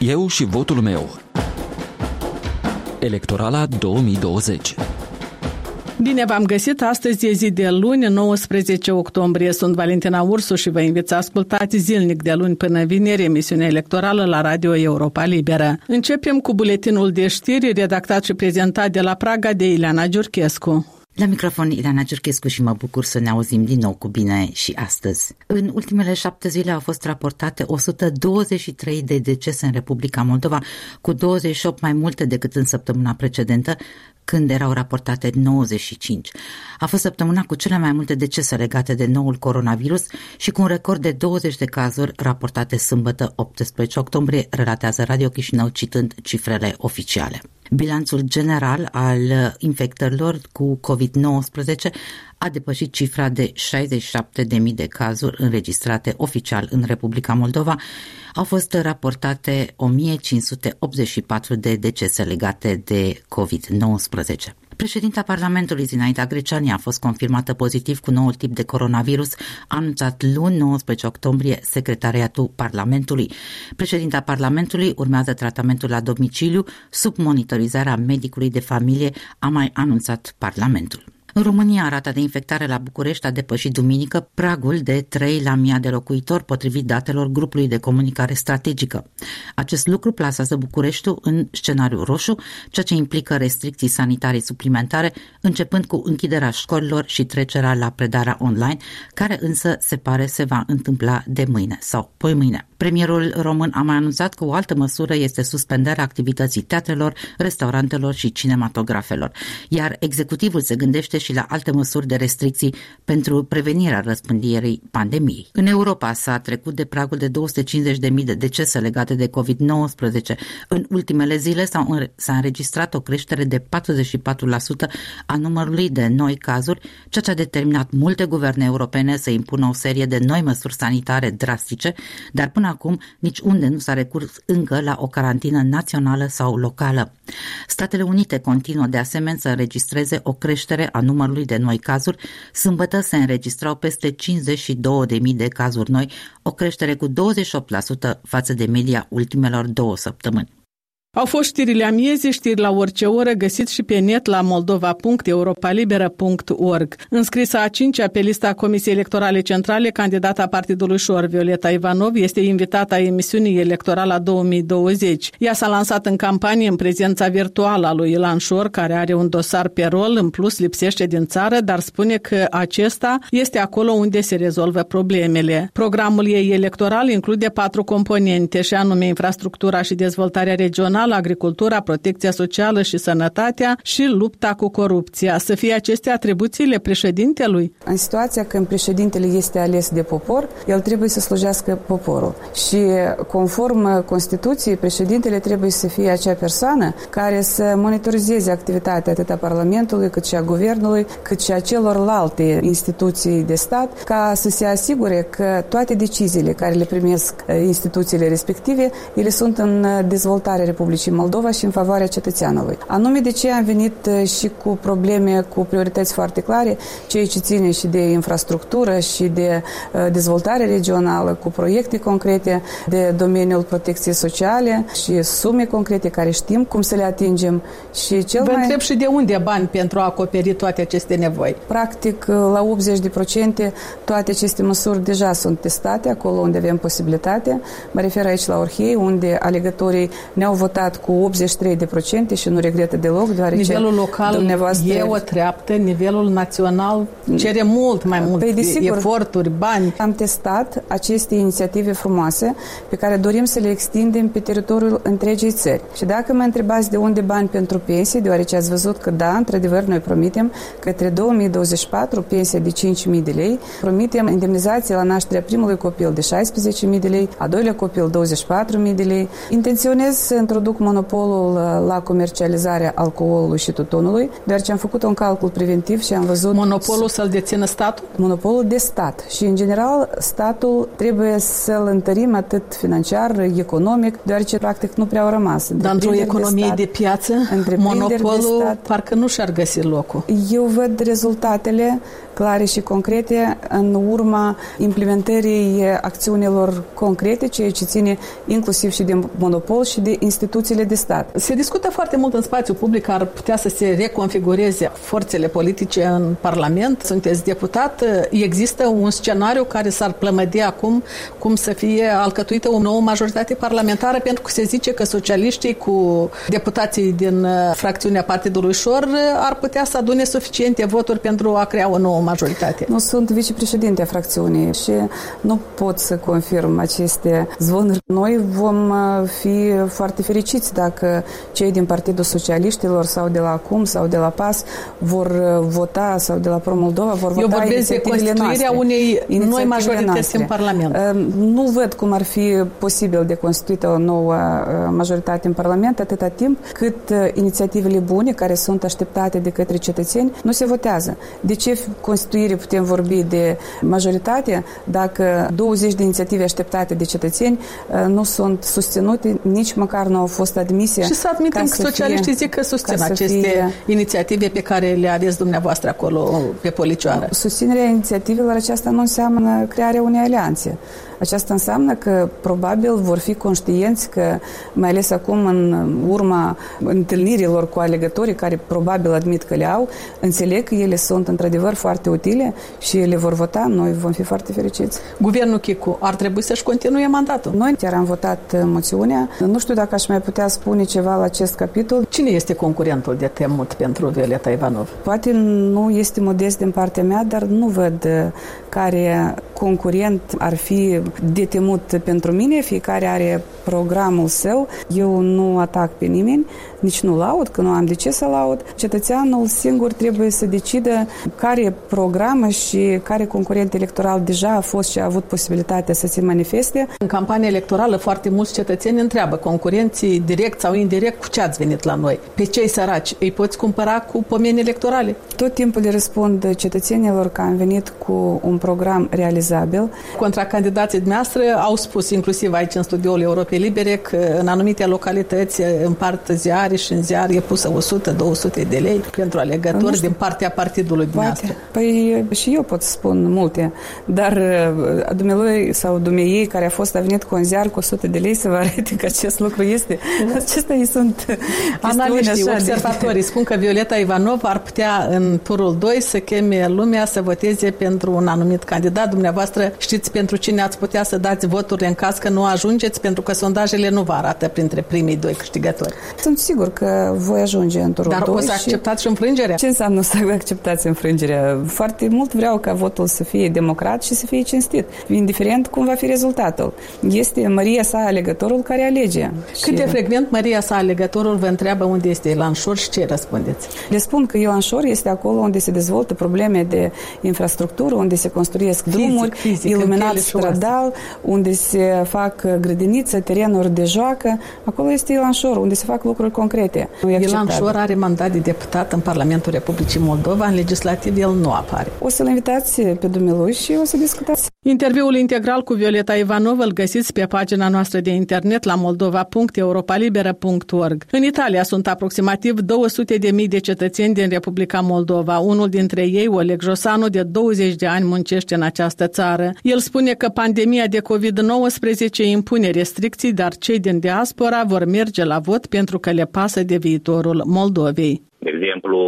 Eu și votul meu. Electorala 2020 Bine v-am găsit! Astăzi e zi de luni, 19 octombrie. Sunt Valentina Ursu și vă invit să ascultați zilnic de luni până vineri emisiunea electorală la Radio Europa Liberă. Începem cu buletinul de știri redactat și prezentat de la Praga de Ileana Giurchescu. La microfon Ileana Giurchescu și mă bucur să ne auzim din nou cu bine și astăzi. În ultimele șapte zile au fost raportate 123 de decese în Republica Moldova, cu 28 mai multe decât în săptămâna precedentă, când erau raportate 95. A fost săptămâna cu cele mai multe decese legate de noul coronavirus și cu un record de 20 de cazuri raportate sâmbătă 18 octombrie, relatează Radio Chișinău citând cifrele oficiale. Bilanțul general al infectărilor cu COVID-19 a depășit cifra de 67.000 de cazuri înregistrate oficial în Republica Moldova. Au fost raportate 1584 de decese legate de COVID-19. Președinta Parlamentului Zinaida Greceani a fost confirmată pozitiv cu noul tip de coronavirus, a anunțat luni 19 octombrie Secretariatul Parlamentului. Președinta Parlamentului urmează tratamentul la domiciliu sub monitorizarea medicului de familie, a mai anunțat Parlamentul. În România, rata de infectare la București a depășit duminică pragul de 3 la mii de locuitori, potrivit datelor grupului de comunicare strategică. Acest lucru plasează Bucureștiul în scenariu roșu, ceea ce implică restricții sanitare suplimentare, începând cu închiderea școlilor și trecerea la predarea online, care însă se pare se va întâmpla de mâine sau poi mâine. Premierul român a mai anunțat că o altă măsură este suspendarea activității teatrelor, restaurantelor și cinematografelor, iar executivul se gândește și la alte măsuri de restricții pentru prevenirea răspândirii pandemiei. În Europa s-a trecut de pragul de 250.000 de decese legate de COVID-19. În ultimele zile s-a înregistrat o creștere de 44% a numărului de noi cazuri, ceea ce a determinat multe guverne europene să impună o serie de noi măsuri sanitare drastice, dar până acum nici unde nu s-a recurs încă la o carantină națională sau locală. Statele Unite continuă de asemenea să înregistreze o creștere a numărului numărului de noi cazuri, sâmbătă se înregistrau peste 52.000 de cazuri noi, o creștere cu 28% față de media ultimelor două săptămâni. Au fost știrile amiezii, știri la orice oră, găsit și pe net la moldova.europalibera.org. Înscrisă a cincea pe lista Comisiei Electorale Centrale, candidata Partidului Șor, Violeta Ivanov, este invitată a emisiunii electorale 2020. Ea s-a lansat în campanie în prezența virtuală a lui Ilan Șor, care are un dosar pe rol, în plus lipsește din țară, dar spune că acesta este acolo unde se rezolvă problemele. Programul ei electoral include patru componente, și anume infrastructura și dezvoltarea regională, regională, agricultura, protecția socială și sănătatea și lupta cu corupția. Să fie aceste atribuțiile președintelui? În situația când președintele este ales de popor, el trebuie să slujească poporul. Și conform Constituției, președintele trebuie să fie acea persoană care să monitorizeze activitatea atât a Parlamentului, cât și a Guvernului, cât și a celorlalte instituții de stat, ca să se asigure că toate deciziile care le primesc eh, instituțiile respective, ele sunt în dezvoltarea Republicii Republicii Moldova și în favoarea cetățeanului. Anume de ce am venit uh, și cu probleme, cu priorități foarte clare, ceea ce ține și de infrastructură și de uh, dezvoltare regională, cu proiecte concrete de domeniul protecției sociale și sume concrete care știm cum să le atingem. Și cel Vă mai... întreb și de unde bani pentru a acoperi toate aceste nevoi? Practic, uh, la 80% toate aceste măsuri deja sunt testate acolo unde avem posibilitate. Mă refer aici la Orhei, unde alegătorii ne-au votat votat cu 83% și nu regretă deloc, deoarece Nivelul local dumneavoastră... e o treaptă, nivelul național cere mult mai mult păi, desigur, eforturi, bani. Am testat aceste inițiative frumoase pe care dorim să le extindem pe teritoriul întregii țări. Și dacă mă întrebați de unde bani pentru pensii, deoarece ați văzut că da, într-adevăr, noi promitem către 2024 pensia de 5.000 de lei, promitem indemnizație la nașterea primului copil de 16.000 de lei, a doilea copil 24.000 de lei. Intenționez să introduc introduc monopolul uh, la comercializarea alcoolului și tutunului, deoarece am făcut un calcul preventiv și am văzut... Monopolul să-l dețină statul? Monopolul de stat. Și, în general, statul trebuie să-l întărim atât financiar, economic, deoarece, practic, nu prea au rămas. Dar într-o economie de, de piață, monopolul de stat, parcă nu și-ar găsi locul. Eu văd rezultatele clare și concrete în urma implementării acțiunilor concrete, ceea ce ține inclusiv și de monopol și de instituțiile de stat. Se discută foarte mult în spațiu public că ar putea să se reconfigureze forțele politice în Parlament. Sunteți deputat. Există un scenariu care s-ar plămădi acum cum să fie alcătuită o nouă majoritate parlamentară pentru că se zice că socialiștii cu deputații din fracțiunea Partidului Șor ar putea să adune suficiente voturi pentru a crea o nouă majoritate. Nu sunt vicepreședinte a fracțiunii și nu pot să confirm aceste zvonuri. Noi vom uh, fi foarte fericiți dacă cei din Partidul Socialiștilor sau de la ACUM sau de la PAS vor uh, vota sau de la Pro-Moldova vor Eu vota vorbesc de constituirea unei noi majorități noastre. în Parlament. Uh, nu văd cum ar fi posibil de constituită o nouă majoritate în Parlament atâta timp cât inițiativele bune care sunt așteptate de către cetățeni nu se votează. De ce constituire putem vorbi de majoritate dacă 20 de inițiative așteptate de cetățeni uh, nu sunt susținute, nici măcar nu au fost admise. Și să admitem că socialiștii zic că susțin aceste fie... inițiative pe care le aveți dumneavoastră acolo pe policioară. Susținerea inițiativelor aceasta nu înseamnă crearea unei alianțe. Aceasta înseamnă că probabil vor fi conștienți că, mai ales acum în urma întâlnirilor cu alegătorii care probabil admit că le au, înțeleg că ele sunt într-adevăr foarte utile și le vor vota, noi vom fi foarte fericiți. Guvernul Chicu ar trebui să-și continue mandatul. Noi chiar am votat moțiunea. Nu știu dacă aș mai putea spune ceva la acest capitol. Cine este concurentul de temut pentru Violeta Ivanov? Poate nu este modest din partea mea, dar nu văd care concurent ar fi de temut pentru mine, fiecare are programul său, eu nu atac pe nimeni, nici nu laud, că nu am de ce să laud. Cetățeanul singur trebuie să decidă care programă și care concurent electoral deja a fost și a avut posibilitatea să se manifeste. În campania electorală foarte mulți cetățeni întreabă concurenții direct sau indirect cu ce ați venit la noi. Pe cei săraci îi poți cumpăra cu pomeni electorale? Tot timpul le răspund cetățenilor că am venit cu un program realizabil. Contra candidații dumneavoastră au spus, inclusiv aici în studioul Europei Libere, că în anumite localități împart ziare și în ziar e pusă 100-200 de lei pentru alegători din partea partidului dumneavoastră. Păi și eu pot spun multe, dar uh, dumnealui sau dumneiei care a fost a venit cu un ziar cu 100 de lei să vă arate că acest lucru este. Acestea îi sunt Analiștii, observatorii spun că Violeta Ivanov ar putea în turul 2 să cheme lumea să voteze pentru un anumit candidat. Dumneavoastră știți pentru cine ați putea să dați voturi în caz că nu ajungeți, pentru că sondajele nu vă arată printre primii doi câștigători. Sunt sigur că voi ajunge în turul Dar 2. o să acceptați și înfrângerea? Ce înseamnă să acceptați înfrângerea? Foarte mult vreau ca votul să fie democrat și să fie cinstit, indiferent cum va fi rezultatul. Este Maria sa alegătorul care alege. Cât și... de frecvent Maria sa alegătorul vă întreabă unde este Ilan Șor și ce răspundeți? Le spun că Ilan Șor este acolo unde se dezvoltă probleme de infrastructură, unde se construiesc fizic, drumuri, fizic, iluminat stradal, unde se fac grădiniță, terenuri de joacă. Acolo este Ilan Șor, unde se fac lucruri concrete. Ilan Șor are mandat de deputat în Parlamentul Republicii Moldova, în legislativ el nu apare. O să-l invitați pe dumnealui și o să discutați. Interviul integral cu Violeta Ivanov îl găsiți pe pagina noastră de internet la moldova.europalibera.org. În Italia sunt aproximativ 200 de mii de cetățeni din Republica Moldova. Unul dintre ei, Oleg Josanu, de 20 de ani muncește în această țară. El spune că pandemia de COVID-19 impune restricții, dar cei din diaspora vor merge la vot pentru că le pasă de viitorul Moldovei. De exemplu,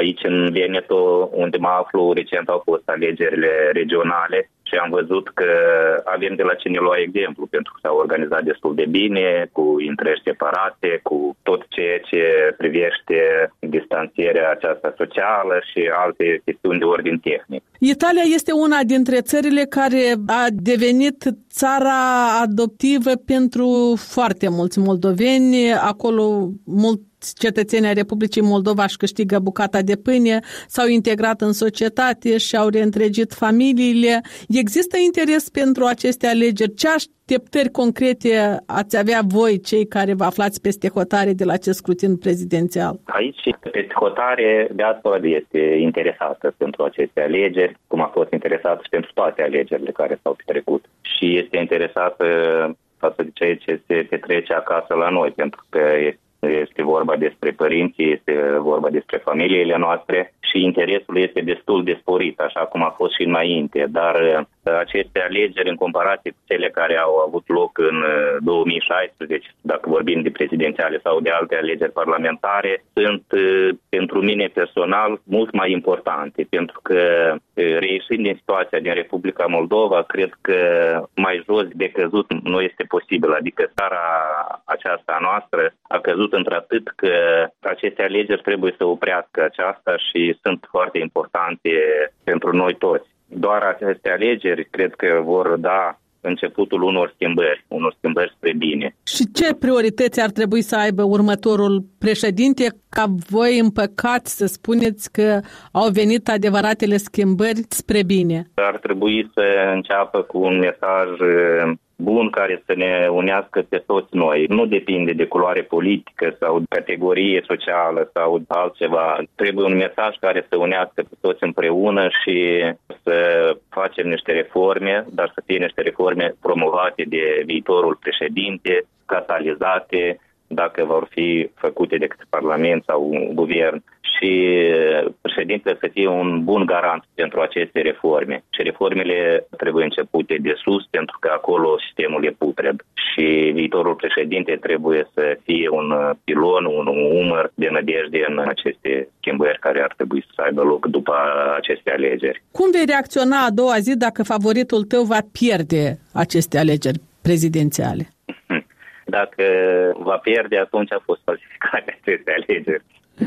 aici în Veneto, unde mă aflu, recent au fost alegerile regionale și am văzut că avem de la cine lua exemplu, pentru că s-au organizat destul de bine, cu intrări separate, cu tot ceea ce privește distanțierea aceasta socială și alte chestiuni de ordin tehnic. Italia este una dintre țările care a devenit țara adoptivă pentru foarte mulți moldoveni. Acolo mult cetățenii Republicii Moldova își câștigă bucata de pâine, s-au integrat în societate și au reîntregit familiile. Există interes pentru aceste alegeri? Ce așteptări concrete ați avea voi, cei care vă aflați peste hotare de la acest scrutin prezidențial? Aici, peste hotare, diaspora este interesată pentru aceste alegeri, cum a fost interesată și pentru toate alegerile care s-au petrecut. Și este interesată față de ceea ce se petrece acasă la noi, pentru că este vorba despre părinții, este vorba despre familiile noastre și interesul este destul de sporit, așa cum a fost și înainte, dar uh, aceste alegeri în comparație cu cele care au avut loc în 2016, uh, dacă vorbim de prezidențiale sau de alte alegeri parlamentare, sunt uh, pentru mine personal mult mai importante, pentru că reieșind din situația din Republica Moldova, cred că mai jos de căzut nu este posibil, adică țara aceasta noastră a căzut într-atât că aceste alegeri trebuie să oprească aceasta și sunt foarte importante pentru noi toți. Doar aceste alegeri cred că vor da începutul unor schimbări, unor schimbări spre bine. Și ce priorități ar trebui să aibă următorul președinte ca voi împăcați să spuneți că au venit adevăratele schimbări spre bine? Ar trebui să înceapă cu un mesaj bun care să ne unească pe toți noi. Nu depinde de culoare politică sau categorie socială sau altceva. Trebuie un mesaj care să unească pe toți împreună și să facem niște reforme, dar să fie niște reforme promovate de viitorul președinte, catalizate, dacă vor fi făcute de către Parlament sau un guvern și președintele să fie un bun garant pentru aceste reforme. Și reformele trebuie începute de sus pentru că acolo sistemul e putred și viitorul președinte trebuie să fie un pilon, un umăr de nădejde în aceste schimbări care ar trebui să aibă loc după aceste alegeri. Cum vei reacționa a doua zi dacă favoritul tău va pierde aceste alegeri prezidențiale? Dacă va pierde, atunci a fost falsificate aceste alegeri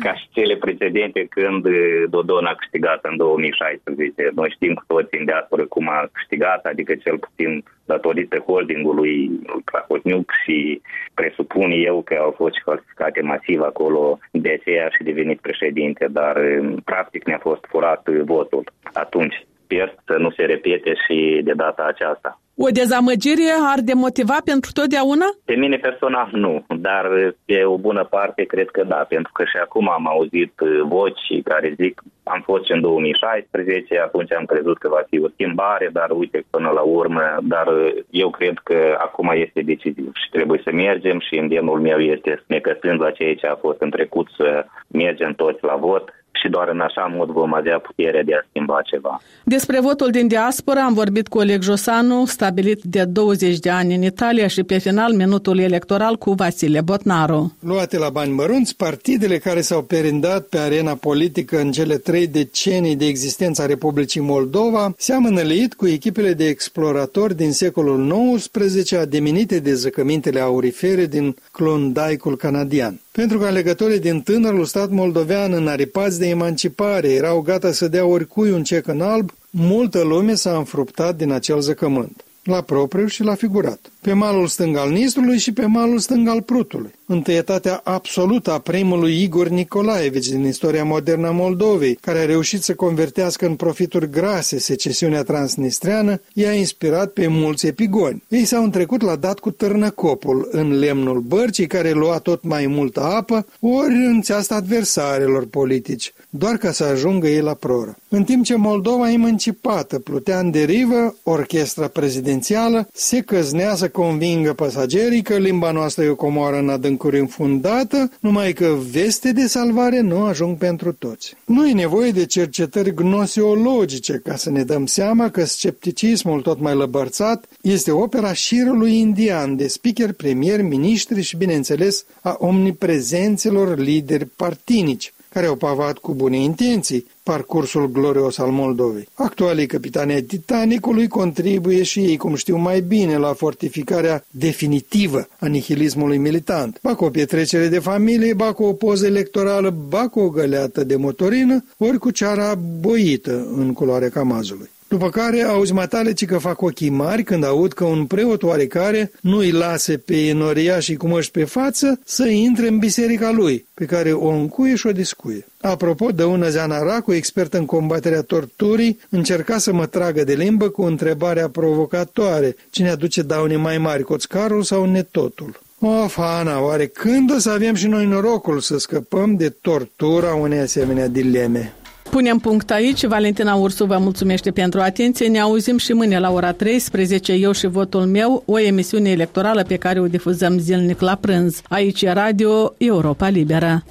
ca și cele precedente când Dodon a câștigat în 2016. Noi știm cu toții în diaspora cum a câștigat, adică cel puțin datorită holdingului Crahotniuc și presupun eu că au fost falsificate masiv acolo, de aceea și devenit președinte, dar practic ne-a fost furat votul atunci. Sper să nu se repete și de data aceasta. O dezamăgire ar demotiva pentru totdeauna? Pe mine personal nu, dar pe o bună parte cred că da, pentru că și acum am auzit voci care zic am fost în 2016, atunci am crezut că va fi o schimbare, dar uite până la urmă, dar eu cred că acum este decisiv și trebuie să mergem și îndemnul meu este necăsând la ceea ce a fost în trecut să mergem toți la vot, și doar în așa mod vom avea puterea de a schimba ceva. Despre votul din diaspora am vorbit cu Oleg Josanu, stabilit de 20 de ani în Italia și pe final minutul electoral cu Vasile Botnaru. Luate la bani mărunți, partidele care s-au perindat pe arena politică în cele trei decenii de existență a Republicii Moldova seamănă leit cu echipele de exploratori din secolul XIX ademenite de zăcămintele aurifere din Klondike-ul canadian pentru că alegătorii din tânărul stat moldovean înaripați de emancipare erau gata să dea oricui un cec în alb, multă lume s-a înfruptat din acel zăcământ, la propriu și la figurat pe malul stâng al Nistrului și pe malul stâng al Prutului. Întâietatea absolută a primului Igor Nicolaevici din istoria modernă a Moldovei, care a reușit să convertească în profituri grase secesiunea transnistreană, i-a inspirat pe mulți epigoni. Ei s-au întrecut la dat cu târnăcopul în lemnul bărcii care lua tot mai multă apă, ori în țeasta adversarilor politici, doar ca să ajungă ei la proră. În timp ce Moldova emancipată plutea în derivă, orchestra prezidențială se căznea să convingă pasagerii că limba noastră e o comoară în adâncuri înfundată, numai că veste de salvare nu ajung pentru toți. Nu e nevoie de cercetări gnoseologice ca să ne dăm seama că scepticismul tot mai lăbărțat este opera șirului indian de speaker, premier, miniștri și, bineînțeles, a omniprezenților lideri partinici, care au pavat cu bune intenții parcursul glorios al Moldovei. Actualii capitani ai Titanicului contribuie și ei, cum știu mai bine, la fortificarea definitivă a nihilismului militant. Ba cu o pietrecere de familie, ba cu o poză electorală, ba cu o găleată de motorină, ori cu ceara boită în culoarea camazului. După care auzi matale ci că fac ochii mari când aud că un preot oarecare nu îi lase pe enoria și cum își pe față să intre în biserica lui, pe care o încuie și o discuie. Apropo, Dăună Zeana Racu, expert în combaterea torturii, încerca să mă tragă de limbă cu întrebarea provocatoare, cine aduce daune mai mari, coțcarul sau netotul? Of, Ana, oare când o să avem și noi norocul să scăpăm de tortura unei asemenea dileme? Punem punct aici. Valentina Ursu vă mulțumește pentru atenție. Ne auzim și mâine la ora 13, eu și votul meu, o emisiune electorală pe care o difuzăm zilnic la prânz. Aici e Radio Europa Liberă.